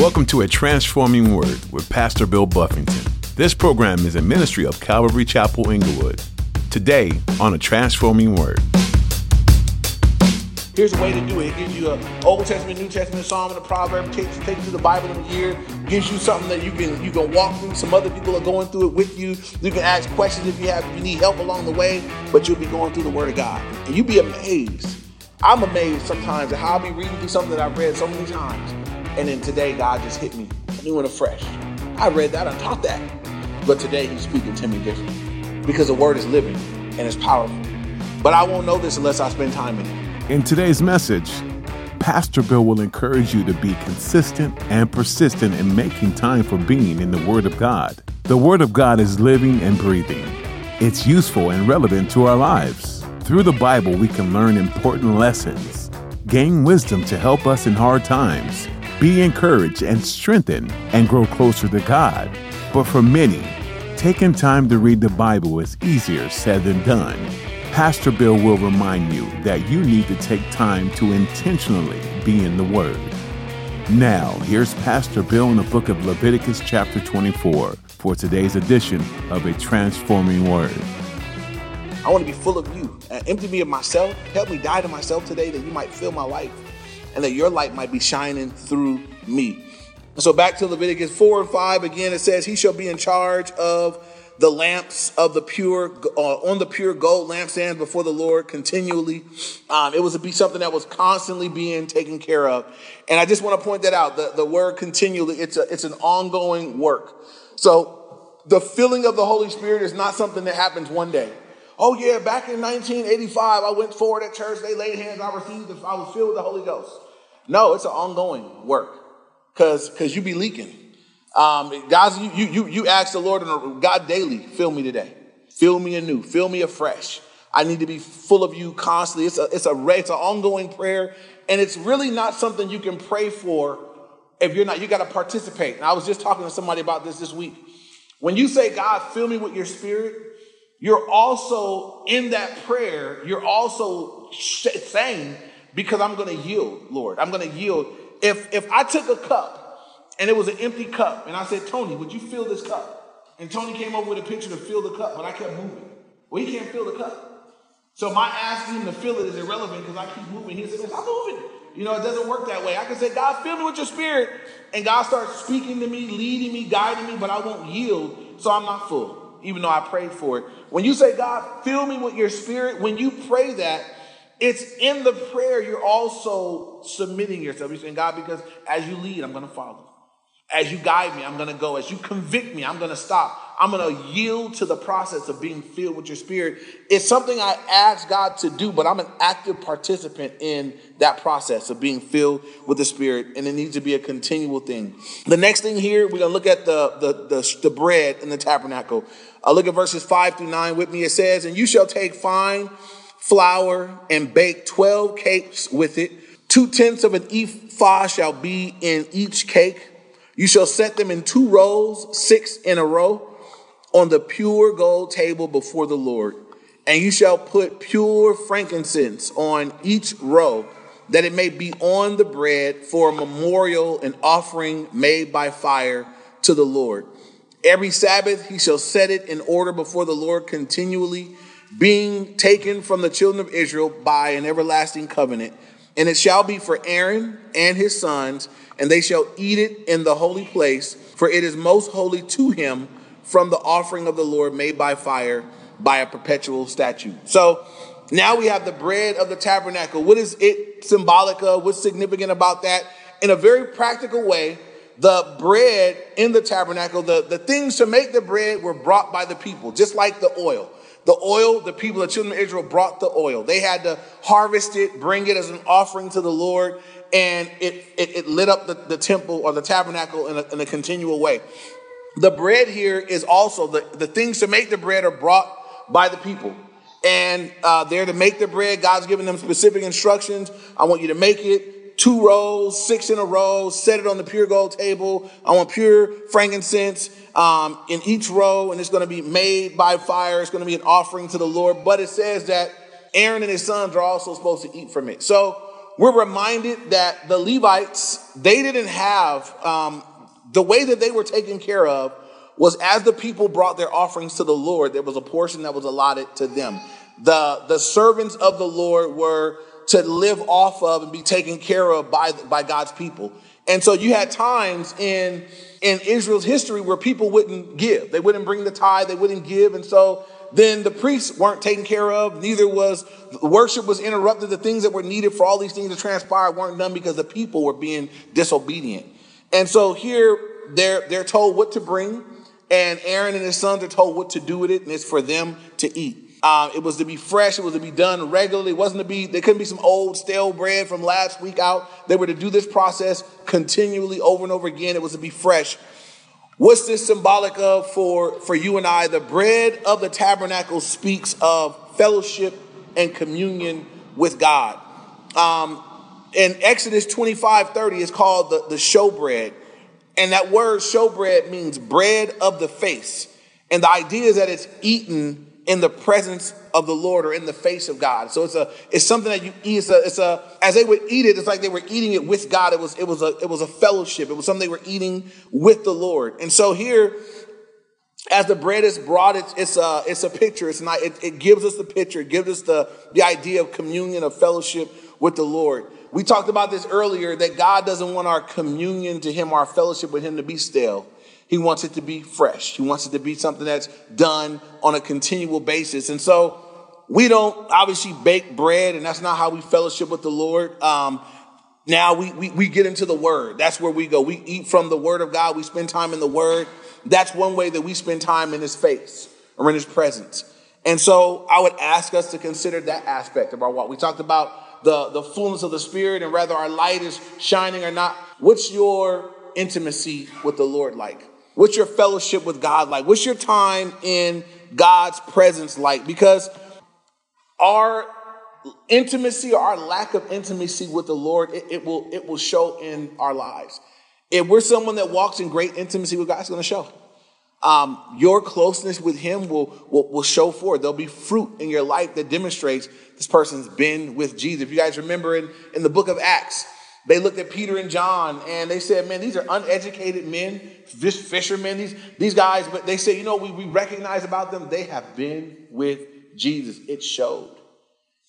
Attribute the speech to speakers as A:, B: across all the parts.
A: Welcome to A Transforming Word with Pastor Bill Buffington. This program is a ministry of Calvary Chapel Inglewood. Today on A Transforming Word.
B: Here's a way to do it. It gives you an Old Testament, New Testament, Psalm, and a proverb. Takes take you to the Bible in a year. Gives you something that you can you can walk through. Some other people are going through it with you. You can ask questions if you have if you need help along the way. But you'll be going through the Word of God, and you'll be amazed. I'm amazed sometimes at how I'll be reading through something that I've read so many times, and then today God just hit me new and afresh. I read that, I taught that, but today He's speaking to me differently because the Word is living and it's powerful. But I won't know this unless I spend time in it.
A: In today's message, Pastor Bill will encourage you to be consistent and persistent in making time for being in the Word of God. The Word of God is living and breathing, it's useful and relevant to our lives. Through the Bible, we can learn important lessons, gain wisdom to help us in hard times, be encouraged and strengthened, and grow closer to God. But for many, taking time to read the Bible is easier said than done. Pastor Bill will remind you that you need to take time to intentionally be in the Word. Now, here's Pastor Bill in the book of Leviticus, chapter 24, for today's edition of A Transforming Word.
B: I want to be full of you. Uh, empty me of myself. Help me die to myself today that you might fill my life and that your light might be shining through me. So back to Leviticus 4 and 5 again, it says, He shall be in charge of the lamps of the pure, uh, on the pure gold lampstands before the Lord continually. Um, it was to be something that was constantly being taken care of. And I just want to point that out. The, the word continually, it's a, it's an ongoing work. So the filling of the Holy Spirit is not something that happens one day. Oh yeah, back in 1985, I went forward at church. They laid hands. I received. The, I was filled with the Holy Ghost. No, it's an ongoing work because because you be leaking. Um, guys, you, you you ask the Lord God daily, fill me today, fill me anew, fill me afresh. I need to be full of you constantly. It's a it's a it's an ongoing prayer, and it's really not something you can pray for if you're not. You got to participate. And I was just talking to somebody about this this week. When you say, God, fill me with your Spirit, you're also in that prayer. You're also saying, because I'm going to yield, Lord. I'm going to yield. If if I took a cup and it was an empty cup. And I said, Tony, would you fill this cup? And Tony came over with a picture to fill the cup, but I kept moving. Well, he can't fill the cup. So my asking him to fill it is irrelevant because I keep moving. He said, I'm moving. You know, it doesn't work that way. I can say, God, fill me with your spirit. And God starts speaking to me, leading me, guiding me, but I won't yield. So I'm not full, even though I prayed for it. When you say, God, fill me with your spirit, when you pray that, it's in the prayer, you're also submitting yourself. You're saying, God, because as you lead, I'm going to follow. As you guide me, I'm going to go. As you convict me, I'm going to stop. I'm going to yield to the process of being filled with your spirit. It's something I ask God to do, but I'm an active participant in that process of being filled with the spirit, and it needs to be a continual thing. The next thing here, we're going to look at the, the, the, the bread in the tabernacle. I'll look at verses 5 through 9 with me. It says, And you shall take fine flour and bake 12 cakes with it. Two tenths of an ephah shall be in each cake. You shall set them in two rows, six in a row, on the pure gold table before the Lord. And you shall put pure frankincense on each row, that it may be on the bread for a memorial and offering made by fire to the Lord. Every Sabbath he shall set it in order before the Lord continually, being taken from the children of Israel by an everlasting covenant. And it shall be for Aaron and his sons and they shall eat it in the holy place, for it is most holy to him from the offering of the Lord made by fire by a perpetual statute. So now we have the bread of the tabernacle. What is it symbolic of? What's significant about that? In a very practical way, the bread in the tabernacle, the, the things to make the bread were brought by the people, just like the oil. The oil, the people, the children of Israel brought the oil. They had to harvest it, bring it as an offering to the Lord, and it, it, it lit up the, the, temple or the tabernacle in a, in a continual way. The bread here is also the, the things to make the bread are brought by the people. And uh, they're to make the bread. God's given them specific instructions. I want you to make it two rows, six in a row, set it on the pure gold table. I want pure frankincense um, in each row, and it's going to be made by fire. It's going to be an offering to the Lord. But it says that Aaron and his sons are also supposed to eat from it. So we're reminded that the Levites, they didn't have um, the way that they were taken care of was as the people brought their offerings to the Lord, there was a portion that was allotted to them. The, the servants of the Lord were to live off of and be taken care of by, by God's people. And so you had times in, in Israel's history where people wouldn't give. They wouldn't bring the tithe, they wouldn't give. And so then the priests weren't taken care of. Neither was worship was interrupted. The things that were needed for all these things to transpire weren't done because the people were being disobedient. And so here they're, they're told what to bring, and Aaron and his sons are told what to do with it, and it's for them to eat. Uh, it was to be fresh. It was to be done regularly. It wasn't to be, there couldn't be some old stale bread from last week out. They were to do this process continually over and over again. It was to be fresh. What's this symbolic of for, for you and I? The bread of the tabernacle speaks of fellowship and communion with God. Um, in Exodus 25 30, it's called the, the showbread. And that word showbread means bread of the face. And the idea is that it's eaten in the presence of the Lord or in the face of God. So it's a it's something that you eat. It's a, it's a as they would eat it, it's like they were eating it with God. It was it was a it was a fellowship. It was something they were eating with the Lord. And so here, as the bread is brought, it's it's a it's a picture. It's not. It, it gives us the picture. It gives us the the idea of communion of fellowship with the Lord. We talked about this earlier that God doesn't want our communion to Him, our fellowship with Him, to be stale. He wants it to be fresh. He wants it to be something that's done on a continual basis. And so we don't obviously bake bread, and that's not how we fellowship with the Lord. Um, now we, we, we get into the Word. That's where we go. We eat from the Word of God. We spend time in the Word. That's one way that we spend time in His face or in His presence. And so I would ask us to consider that aspect of our walk. We talked about the, the fullness of the Spirit and whether our light is shining or not. What's your intimacy with the Lord like? What's your fellowship with God like? What's your time in God's presence like? Because our intimacy or our lack of intimacy with the Lord, it, it, will, it will show in our lives. If we're someone that walks in great intimacy with God, it's going to show. Um, your closeness with Him will, will, will show forth. There'll be fruit in your life that demonstrates this person's been with Jesus. If you guys remember in, in the book of Acts, they looked at Peter and John and they said, Man, these are uneducated men, fish, fishermen, these, these guys. But they said, You know, we, we recognize about them, they have been with Jesus. It showed.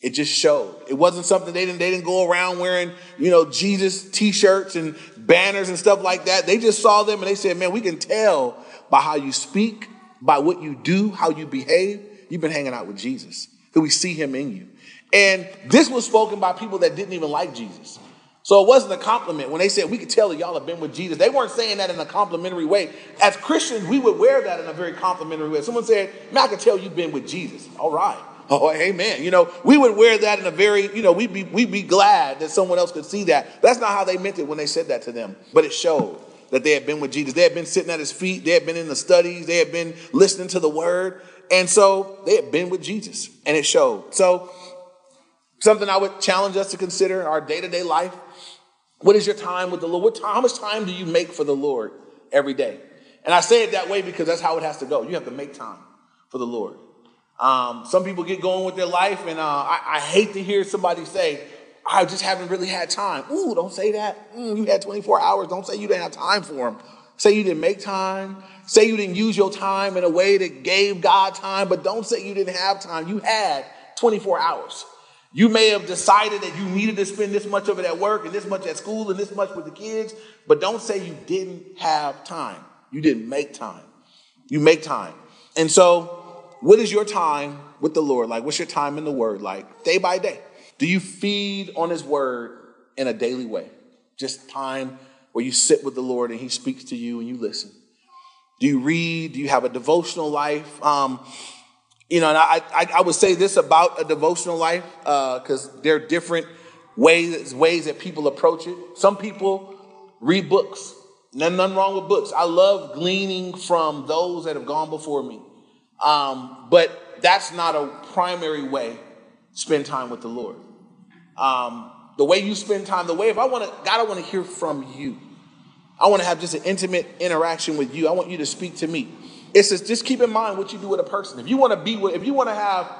B: It just showed. It wasn't something they didn't they didn't go around wearing, you know, Jesus t-shirts and banners and stuff like that. They just saw them and they said, "Man, we can tell by how you speak, by what you do, how you behave. You've been hanging out with Jesus. That we see him in you." And this was spoken by people that didn't even like Jesus. So it wasn't a compliment when they said we could tell that y'all have been with Jesus. They weren't saying that in a complimentary way. As Christians, we would wear that in a very complimentary way. Someone said, "Man, I can tell you've been with Jesus." All right. Oh, amen. You know, we would wear that in a very, you know, we'd be, we'd be glad that someone else could see that. That's not how they meant it when they said that to them, but it showed that they had been with Jesus. They had been sitting at his feet, they had been in the studies, they had been listening to the word. And so they had been with Jesus, and it showed. So, something I would challenge us to consider in our day to day life what is your time with the Lord? Time, how much time do you make for the Lord every day? And I say it that way because that's how it has to go. You have to make time for the Lord. Um, some people get going with their life, and uh, I, I, hate to hear somebody say, I just haven't really had time. Ooh, don't say that. Mm, you had 24 hours. Don't say you didn't have time for them. Say you didn't make time. Say you didn't use your time in a way that gave God time, but don't say you didn't have time. You had 24 hours. You may have decided that you needed to spend this much of it at work and this much at school and this much with the kids, but don't say you didn't have time. You didn't make time. You make time. And so, what is your time with the Lord like? What's your time in the Word like? Day by day. Do you feed on His Word in a daily way? Just time where you sit with the Lord and He speaks to you and you listen. Do you read? Do you have a devotional life? Um, you know, and I, I, I, would say this about a devotional life because uh, there are different ways ways that people approach it. Some people read books. Nothing, nothing wrong with books. I love gleaning from those that have gone before me. Um, but that's not a primary way spend time with the Lord. Um, the way you spend time, the way if I want to, God, I want to hear from you. I want to have just an intimate interaction with you. I want you to speak to me. It says just keep in mind what you do with a person. If you want to be with, if you want to have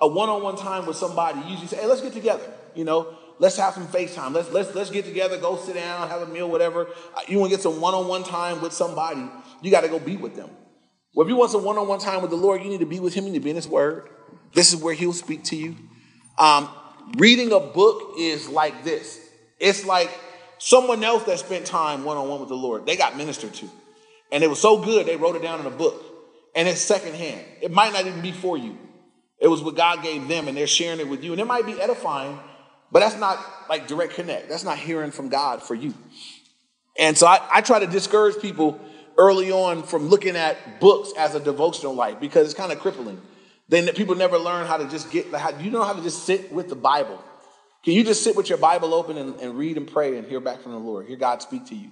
B: a one-on-one time with somebody, you usually say, "Hey, let's get together." You know, let's have some FaceTime. Let's let's let's get together, go sit down, have a meal, whatever. Uh, you want to get some one-on-one time with somebody, you got to go be with them. Well, if you want some one-on-one time with the Lord, you need to be with Him. You need to be in His Word. This is where He'll speak to you. Um, reading a book is like this. It's like someone else that spent time one-on-one with the Lord. They got ministered to, and it was so good they wrote it down in a book, and it's secondhand. It might not even be for you. It was what God gave them, and they're sharing it with you, and it might be edifying, but that's not like direct connect. That's not hearing from God for you. And so I, I try to discourage people early on from looking at books as a devotional life because it's kind of crippling. Then people never learn how to just get, how, you know how to just sit with the Bible. Can you just sit with your Bible open and, and read and pray and hear back from the Lord, hear God speak to you?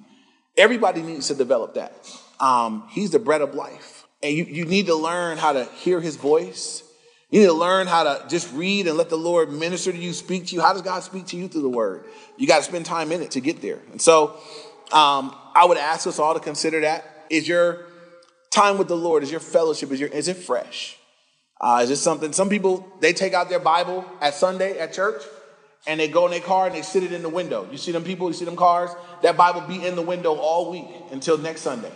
B: Everybody needs to develop that. Um, he's the bread of life. And you, you need to learn how to hear his voice. You need to learn how to just read and let the Lord minister to you, speak to you. How does God speak to you through the word? You got to spend time in it to get there. And so um, I would ask us all to consider that. Is your time with the Lord, is your fellowship, is, your, is it fresh? Uh, is it something, some people, they take out their Bible at Sunday at church and they go in their car and they sit it in the window. You see them people, you see them cars, that Bible be in the window all week until next Sunday.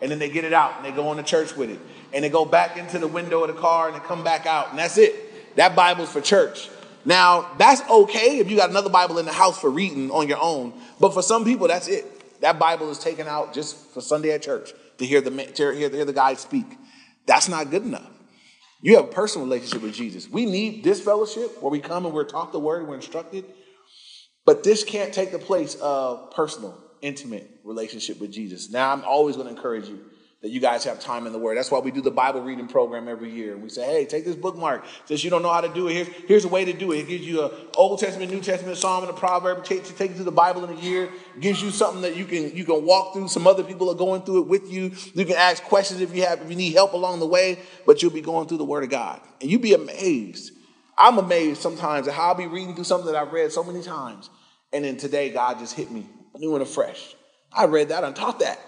B: And then they get it out and they go on to church with it. And they go back into the window of the car and they come back out. And that's it. That Bible's for church. Now, that's okay if you got another Bible in the house for reading on your own. But for some people, that's it. That Bible is taken out just for Sunday at church to hear the, to hear, hear the guy speak. That's not good enough. You have a personal relationship with Jesus. We need this fellowship where we come and we're taught the word, we're instructed. But this can't take the place of personal, intimate relationship with Jesus. Now, I'm always going to encourage you that you guys have time in the Word. That's why we do the Bible reading program every year. And We say, hey, take this bookmark. Since you don't know how to do it, here's, here's a way to do it. It gives you an Old Testament, New Testament, Psalm, and a proverb. Take, take you through the Bible in a year. It gives you something that you can you can walk through. Some other people are going through it with you. You can ask questions if you have if you need help along the way, but you'll be going through the Word of God. And you'd be amazed. I'm amazed sometimes at how I'll be reading through something that I've read so many times. And then today, God just hit me new and afresh. I read that and taught that.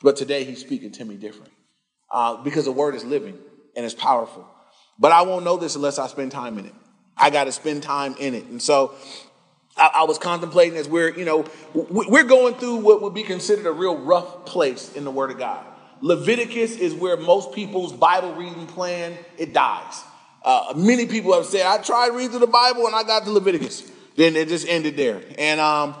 B: But today, He's speaking to me different uh, because the word is living and it's powerful. But I won't know this unless I spend time in it. I got to spend time in it. And so I, I, was contemplating as we're, you know, we're going through what would be considered a real rough place in the Word of God. Leviticus is where most people's Bible reading plan it dies. Uh, many people have said, I tried reading the Bible and I got to Leviticus. Then it just ended there. And um,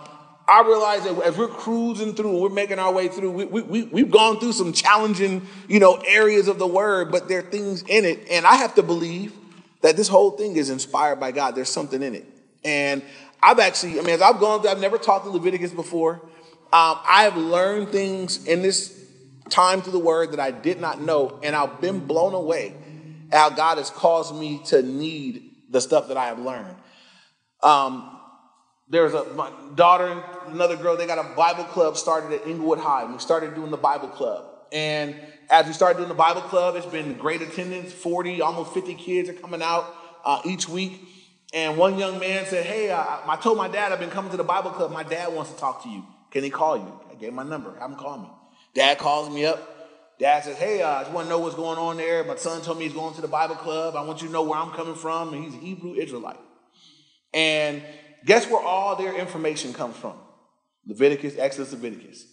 B: I realize that as we're cruising through, we're making our way through, we, we, we've gone through some challenging, you know, areas of the word, but there are things in it. And I have to believe that this whole thing is inspired by God. There's something in it. And I've actually, I mean, as I've gone through, I've never taught the Leviticus before. Um, I have learned things in this time through the word that I did not know. And I've been blown away how God has caused me to need the stuff that I have learned. Um, there's a my daughter another girl, they got a Bible club started at Inglewood High. And we started doing the Bible club. And as we started doing the Bible club, it's been great attendance. 40, almost 50 kids are coming out uh, each week. And one young man said, Hey, uh, I told my dad I've been coming to the Bible club. My dad wants to talk to you. Can he call you? I gave him my number. Have him call me. Dad calls me up. Dad says, Hey, uh, I just want to know what's going on there. My son told me he's going to the Bible club. I want you to know where I'm coming from. And he's a Hebrew Israelite. And guess where all their information comes from? Leviticus, Exodus, Leviticus.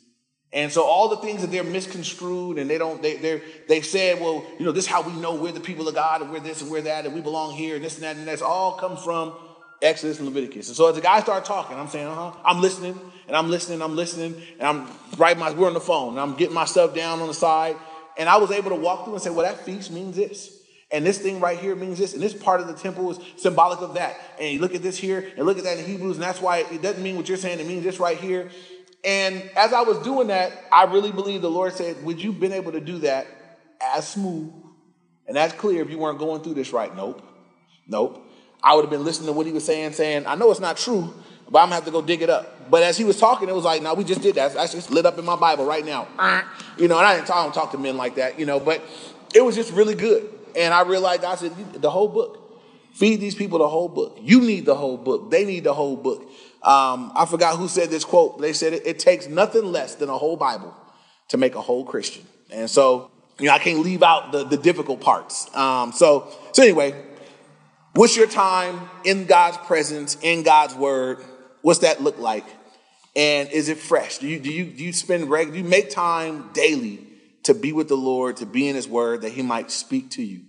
B: And so all the things that they're misconstrued and they don't, they they they said, well, you know, this is how we know we're the people of God and we're this and we're that and we belong here and this and that and that's all comes from Exodus and Leviticus. And so as the guy started talking, I'm saying, uh-huh, I'm listening and I'm listening, I'm listening, and I'm writing my, we're on the phone and I'm getting my stuff down on the side. And I was able to walk through and say, well, that feast means this. And this thing right here means this, and this part of the temple is symbolic of that. And you look at this here, and look at that in Hebrews, and that's why it doesn't mean what you're saying, it means this right here. And as I was doing that, I really believe the Lord said, Would you been able to do that as smooth and as clear if you weren't going through this right? Nope. Nope. I would have been listening to what he was saying, saying, I know it's not true, but I'm gonna have to go dig it up. But as he was talking, it was like, no, we just did that. That's just lit up in my Bible right now. You know, and I didn't talk, I don't talk to men like that, you know, but it was just really good. And I realized I said, the whole book. Feed these people the whole book. You need the whole book. They need the whole book. Um, I forgot who said this quote. They said it, it takes nothing less than a whole Bible to make a whole Christian. And so, you know, I can't leave out the, the difficult parts. Um, so, so anyway, what's your time in God's presence, in God's word? What's that look like? And is it fresh? Do you do you do you spend reg? Do you make time daily to be with the Lord, to be in His Word, that He might speak to you?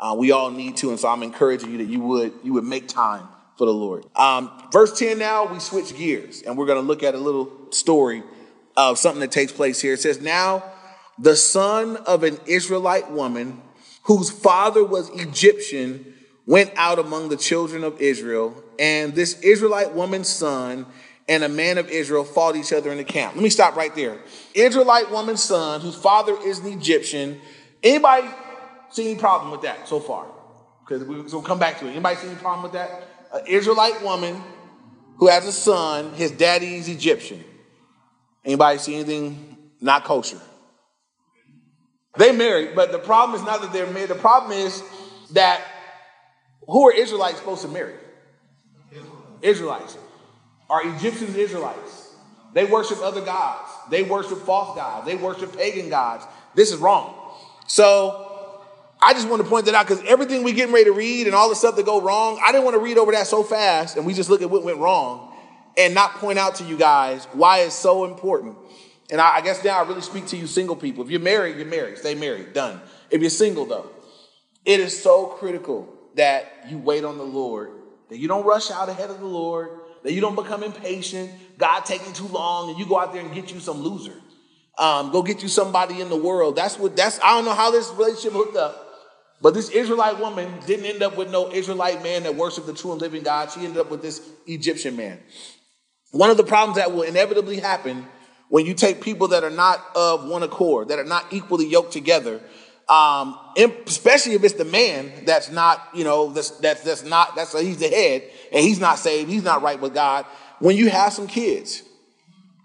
B: Uh, we all need to, and so I'm encouraging you that you would you would make time for the Lord. Um, verse 10 now, we switch gears and we're going to look at a little story of something that takes place here. It says, Now the son of an Israelite woman whose father was Egyptian went out among the children of Israel, and this Israelite woman's son and a man of Israel fought each other in the camp. Let me stop right there. Israelite woman's son, whose father is an Egyptian. Anybody see any problem with that so far? Because we'll come back to it. Anybody see any problem with that? An Israelite woman who has a son, his daddy is Egyptian. Anybody see anything not kosher? They married, but the problem is not that they're married. The problem is that who are Israelites supposed to marry? Israelites. Are Egyptians Israelites? They worship other gods. They worship false gods. They worship pagan gods. This is wrong. So I just want to point that out because everything we getting ready to read and all the stuff that go wrong, I didn't want to read over that so fast and we just look at what went wrong and not point out to you guys why it's so important. And I, I guess now I really speak to you single people. If you're married, you're married. Stay married. Done. If you're single though, it is so critical that you wait on the Lord, that you don't rush out ahead of the Lord, that you don't become impatient, God taking too long, and you go out there and get you some loser. Um, go get you somebody in the world. That's what that's I don't know how this relationship hooked up. But this Israelite woman didn't end up with no Israelite man that worshiped the true and living God. She ended up with this Egyptian man. One of the problems that will inevitably happen when you take people that are not of one accord, that are not equally yoked together, um, especially if it's the man that's not, you know, that's, that's, that's not, that's, he's the head and he's not saved, he's not right with God. When you have some kids,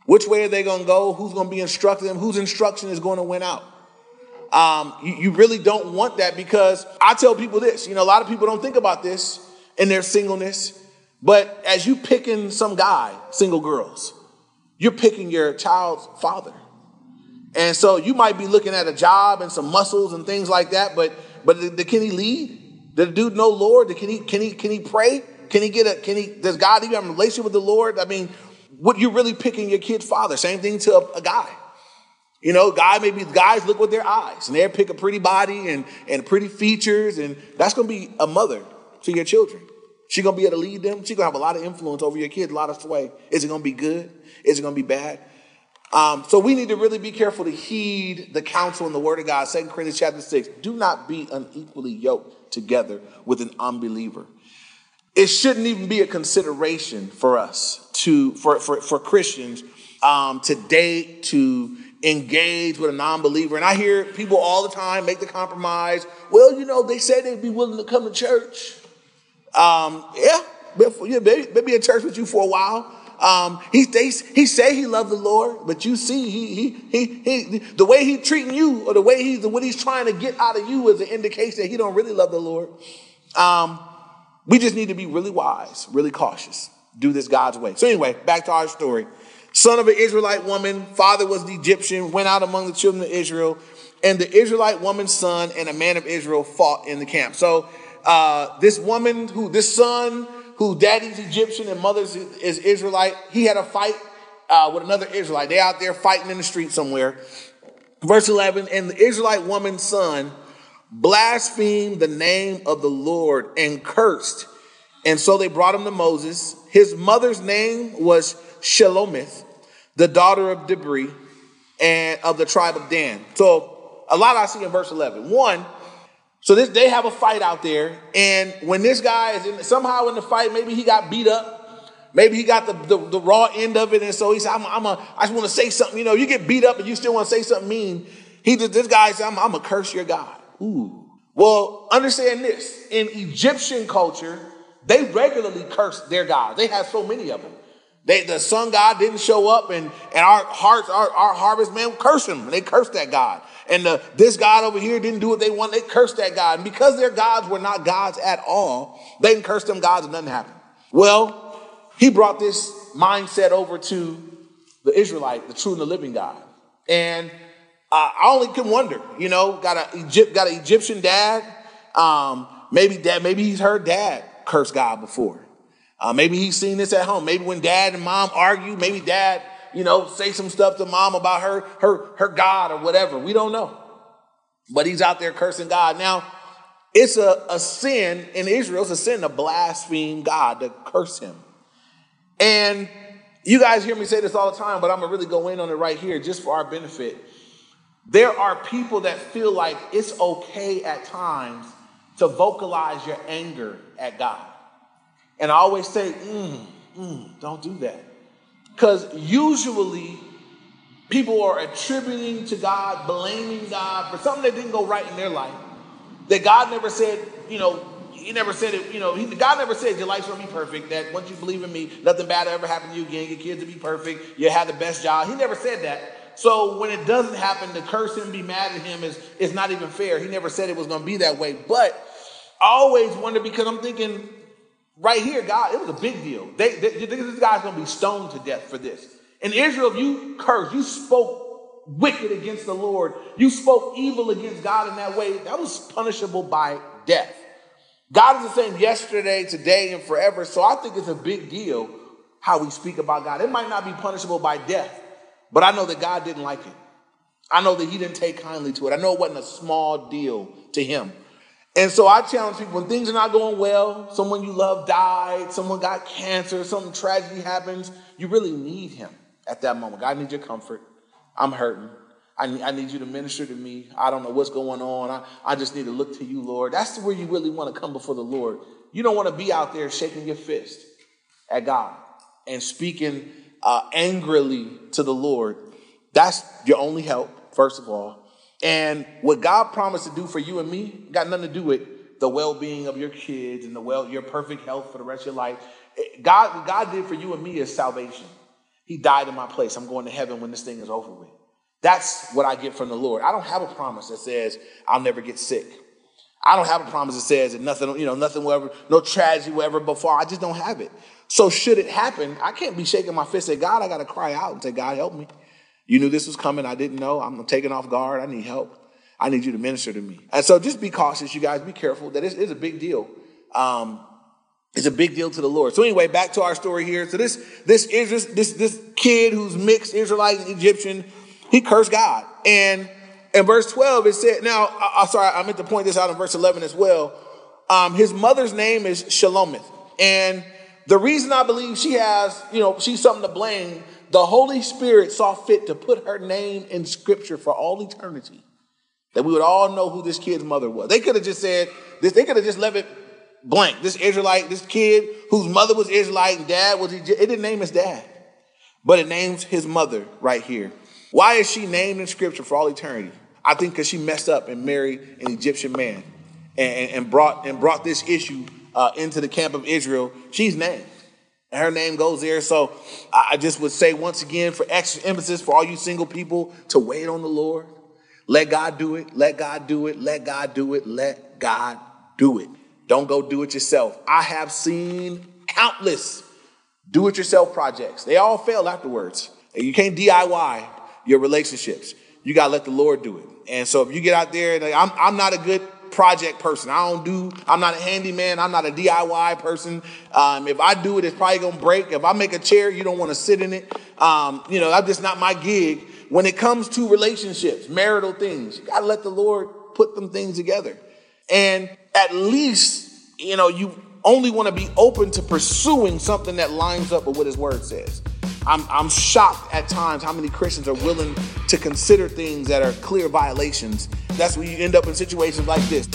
B: which way are they going to go? Who's going to be instructing them? Whose instruction is going to win out? Um, you, you really don't want that because I tell people this, you know, a lot of people don't think about this in their singleness. But as you picking some guy, single girls, you're picking your child's father. And so you might be looking at a job and some muscles and things like that, but but the, the, can he lead? The dude know Lord? Can he can he can he pray? Can he get a can he does God even have a relationship with the Lord? I mean, what you're really picking your kid's father. Same thing to a, a guy. You know, guy maybe guys look with their eyes and they pick a pretty body and and pretty features, and that's gonna be a mother to your children. She gonna be able to lead them. She gonna have a lot of influence over your kids, a lot of sway. Is it gonna be good? Is it gonna be bad? Um, so we need to really be careful to heed the counsel and the word of God. Second Corinthians chapter six: Do not be unequally yoked together with an unbeliever. It shouldn't even be a consideration for us to for for, for Christians um, to date to engage with a non-believer. And I hear people all the time make the compromise. Well, you know, they say they'd be willing to come to church. Um, yeah, maybe, in church with you for a while. Um, he, they, he say he loved the Lord, but you see, he, he, he, he, the way he treating you or the way he's, what he's trying to get out of you is an indication that he don't really love the Lord. Um, we just need to be really wise, really cautious. Do this God's way. So anyway, back to our story. Son of an Israelite woman, father was the Egyptian, went out among the children of Israel, and the Israelite woman's son and a man of Israel fought in the camp. So uh, this woman who, this son who daddy's Egyptian and mother's is Israelite, he had a fight uh, with another Israelite. They out there fighting in the street somewhere. Verse 11, and the Israelite woman's son blasphemed the name of the Lord and cursed. And so they brought him to Moses. His mother's name was Shelomith, the daughter of Dibri and of the tribe of Dan. So a lot I see in verse 11. One, so this, they have a fight out there, and when this guy is in, somehow in the fight, maybe he got beat up, maybe he got the, the, the raw end of it, and so he said, I'm, I'm a, I just want to say something. You know, you get beat up and you still want to say something mean. He did, this guy said, I'm, I'm going to curse your God. Ooh. Well, understand this. In Egyptian culture, they regularly curse their gods. They have so many of them. They, the sun god didn't show up, and, and our hearts, our, our harvest man cursed him. They cursed that God. And the, this God over here didn't do what they want. They cursed that God. And because their gods were not gods at all, they can curse them gods and nothing happened. Well, he brought this mindset over to the Israelite, the true and the living God. And uh, I only can wonder, you know, got a Egypt, got an Egyptian dad. Um, maybe dad, maybe he's heard dad curse God before. Uh, maybe he's seen this at home. Maybe when dad and mom argue, maybe dad, you know, say some stuff to mom about her, her, her God or whatever. We don't know. But he's out there cursing God. Now, it's a, a sin in Israel, it's a sin to blaspheme God, to curse him. And you guys hear me say this all the time, but I'm gonna really go in on it right here just for our benefit. There are people that feel like it's okay at times to vocalize your anger at God. And I always say, mm, mm, don't do that. Because usually people are attributing to God, blaming God for something that didn't go right in their life. That God never said, you know, he never said it, you know, he, God never said your life's gonna be perfect, that once you believe in me, nothing bad ever happen to you again, your kids will be perfect, you have the best job. He never said that. So when it doesn't happen, to curse him, be mad at him is, is not even fair. He never said it was gonna be that way. But I always wonder because I'm thinking, right here, God, it was a big deal. They, they, this guy's going to be stoned to death for this. In Israel, you cursed, you spoke wicked against the Lord, you spoke evil against God in that way, that was punishable by death. God is the same yesterday, today, and forever. So I think it's a big deal how we speak about God. It might not be punishable by death, but I know that God didn't like it. I know that He didn't take kindly to it. I know it wasn't a small deal to Him. And so I challenge people when things are not going well, someone you love died, someone got cancer, something tragedy happens, you really need him at that moment. God, I need your comfort. I'm hurting. I need, I need you to minister to me. I don't know what's going on. I, I just need to look to you, Lord. That's where you really want to come before the Lord. You don't want to be out there shaking your fist at God and speaking uh, angrily to the Lord. That's your only help, first of all. And what God promised to do for you and me got nothing to do with the well-being of your kids and the well, your perfect health for the rest of your life. God, what God did for you and me is salvation. He died in my place. I'm going to heaven when this thing is over with. That's what I get from the Lord. I don't have a promise that says I'll never get sick. I don't have a promise that says that nothing, you know, nothing will ever, no tragedy will ever befall. I just don't have it. So should it happen, I can't be shaking my fist at God. I got to cry out and say, God, help me. You knew this was coming. I didn't know. I'm taken off guard. I need help. I need you to minister to me. And so just be cautious, you guys. Be careful. That is, is a big deal. Um, it's a big deal to the Lord. So anyway, back to our story here. So this this is this this kid who's mixed Israelite and Egyptian, he cursed God. And in verse 12, it said, now, I, I sorry, I meant to point this out in verse 11 as well. Um, his mother's name is Shalomith. And the reason I believe she has, you know, she's something to blame the Holy Spirit saw fit to put her name in scripture for all eternity. That we would all know who this kid's mother was. They could have just said this, they could have just left it blank. This Israelite, this kid whose mother was Israelite and dad was, it didn't name his dad, but it names his mother right here. Why is she named in scripture for all eternity? I think because she messed up and married an Egyptian man and, and, brought, and brought this issue uh, into the camp of Israel. She's named. And her name goes there. So I just would say once again, for extra emphasis for all you single people, to wait on the Lord. Let God do it. Let God do it. Let God do it. Let God do it. Don't go do it yourself. I have seen countless do it yourself projects. They all fail afterwards. You can't DIY your relationships. You got to let the Lord do it. And so if you get out there, and I'm, I'm not a good project person. I don't do, I'm not a handyman. I'm not a DIY person. Um, if I do it, it's probably going to break. If I make a chair, you don't want to sit in it. Um, you know, that's just not my gig. When it comes to relationships, marital things, you got to let the Lord put them things together. And at least, you know, you only want to be open to pursuing something that lines up with what his word says. I'm, I'm shocked at times how many Christians are willing to consider things that are clear violations. That's when you end up in situations like this.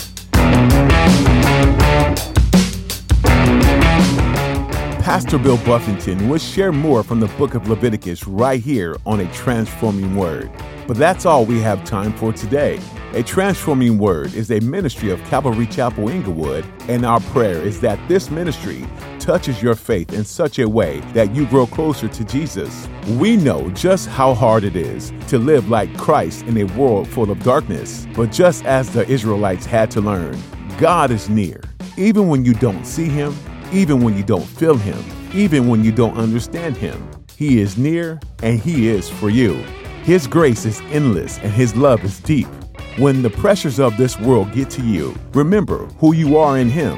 A: Pastor Bill Buffington will share more from the book of Leviticus right here on A Transforming Word. But that's all we have time for today. A Transforming Word is a ministry of Calvary Chapel Inglewood, and our prayer is that this ministry touches your faith in such a way that you grow closer to Jesus. We know just how hard it is to live like Christ in a world full of darkness, but just as the Israelites had to learn, God is near, even when you don't see Him, even when you don't feel Him, even when you don't understand Him. He is near and He is for you. His grace is endless and His love is deep. When the pressures of this world get to you, remember who you are in Him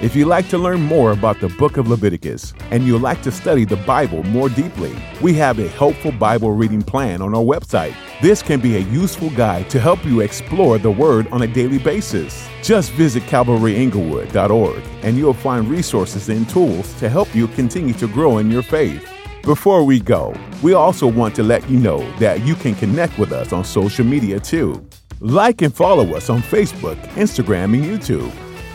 A: If you like to learn more about the book of Leviticus and you like to study the Bible more deeply, we have a helpful Bible reading plan on our website. This can be a useful guide to help you explore the Word on a daily basis. Just visit CalvaryInglewood.org and you'll find resources and tools to help you continue to grow in your faith. Before we go, we also want to let you know that you can connect with us on social media too. Like and follow us on Facebook, Instagram, and YouTube.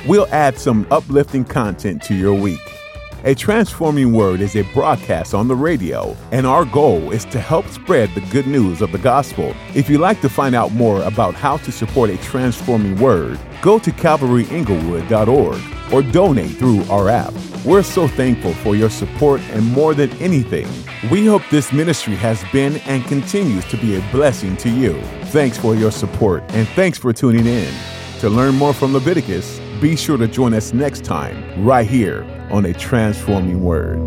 A: We'll add some uplifting content to your week. A Transforming Word is a broadcast on the radio, and our goal is to help spread the good news of the gospel. If you'd like to find out more about how to support a transforming word, go to calvaryinglewood.org or donate through our app. We're so thankful for your support, and more than anything, we hope this ministry has been and continues to be a blessing to you. Thanks for your support, and thanks for tuning in. To learn more from Leviticus, be sure to join us next time, right here on A Transforming Word.